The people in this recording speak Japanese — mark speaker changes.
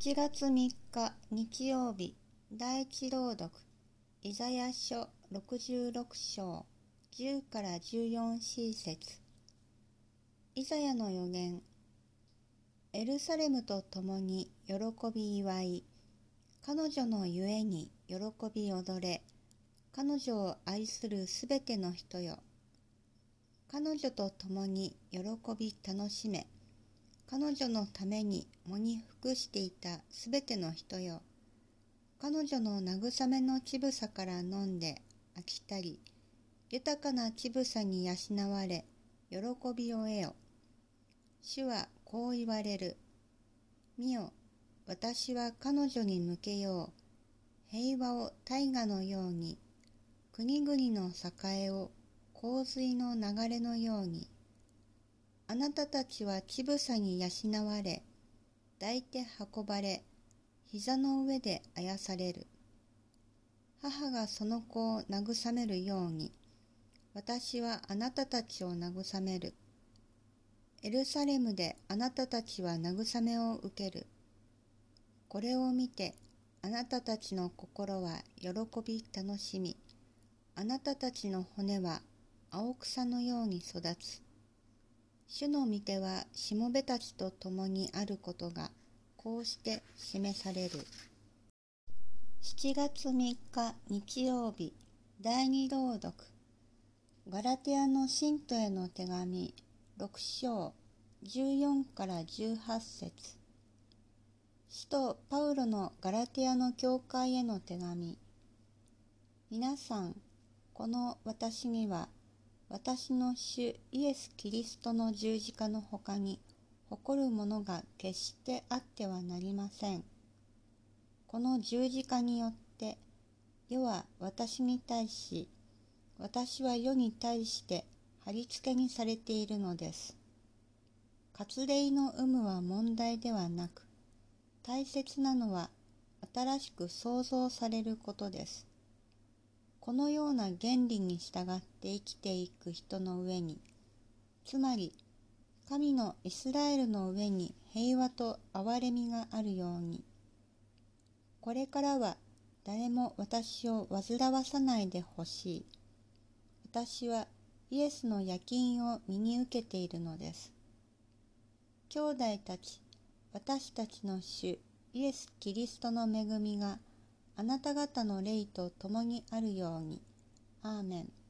Speaker 1: 7月3日日曜日第一朗読イザヤ書66章10から 14c 節。イザヤの予言エルサレムと共に喜び祝い彼女のゆえに喜び踊れ彼女を愛するすべての人よ。彼女と共に喜び楽しめ。彼女のために喪に服していたすべての人よ。彼女の慰めの乳房から飲んで飽きたり、豊かな乳房に養われ、喜びを得よ。主はこう言われる。見よ、私は彼女に向けよう。平和を大河のように、国々の栄えを洪水の流れのように、あなたたちは乳房に養われ、抱いて運ばれ、膝の上であやされる。母がその子を慰めるように、私はあなたたちを慰める。エルサレムであなたたちは慰めを受ける。これを見て、あなたたちの心は喜び楽しみ、あなたたちの骨は青草のように育つ。主の御手はしもべたちと共にあることがこうして示される。7月3日日曜日第二朗読ガラテアの信徒への手紙6章14から18節使徒パウロのガラテアの教会への手紙皆さんこの私には私の主イエス・キリストの十字架のほかに誇るものが決してあってはなりません。この十字架によって世は私に対し私は世に対して貼り付けにされているのです。割礼の有無は問題ではなく大切なのは新しく創造されることです。このような原理に従って生きていく人の上に、つまり神のイスラエルの上に平和と憐れみがあるように、これからは誰も私を煩わさないでほしい。私はイエスの夜勤を身に受けているのです。兄弟たち、私たちの主イエス・キリストの恵みがあなた方の霊と共にあるように。アーメン。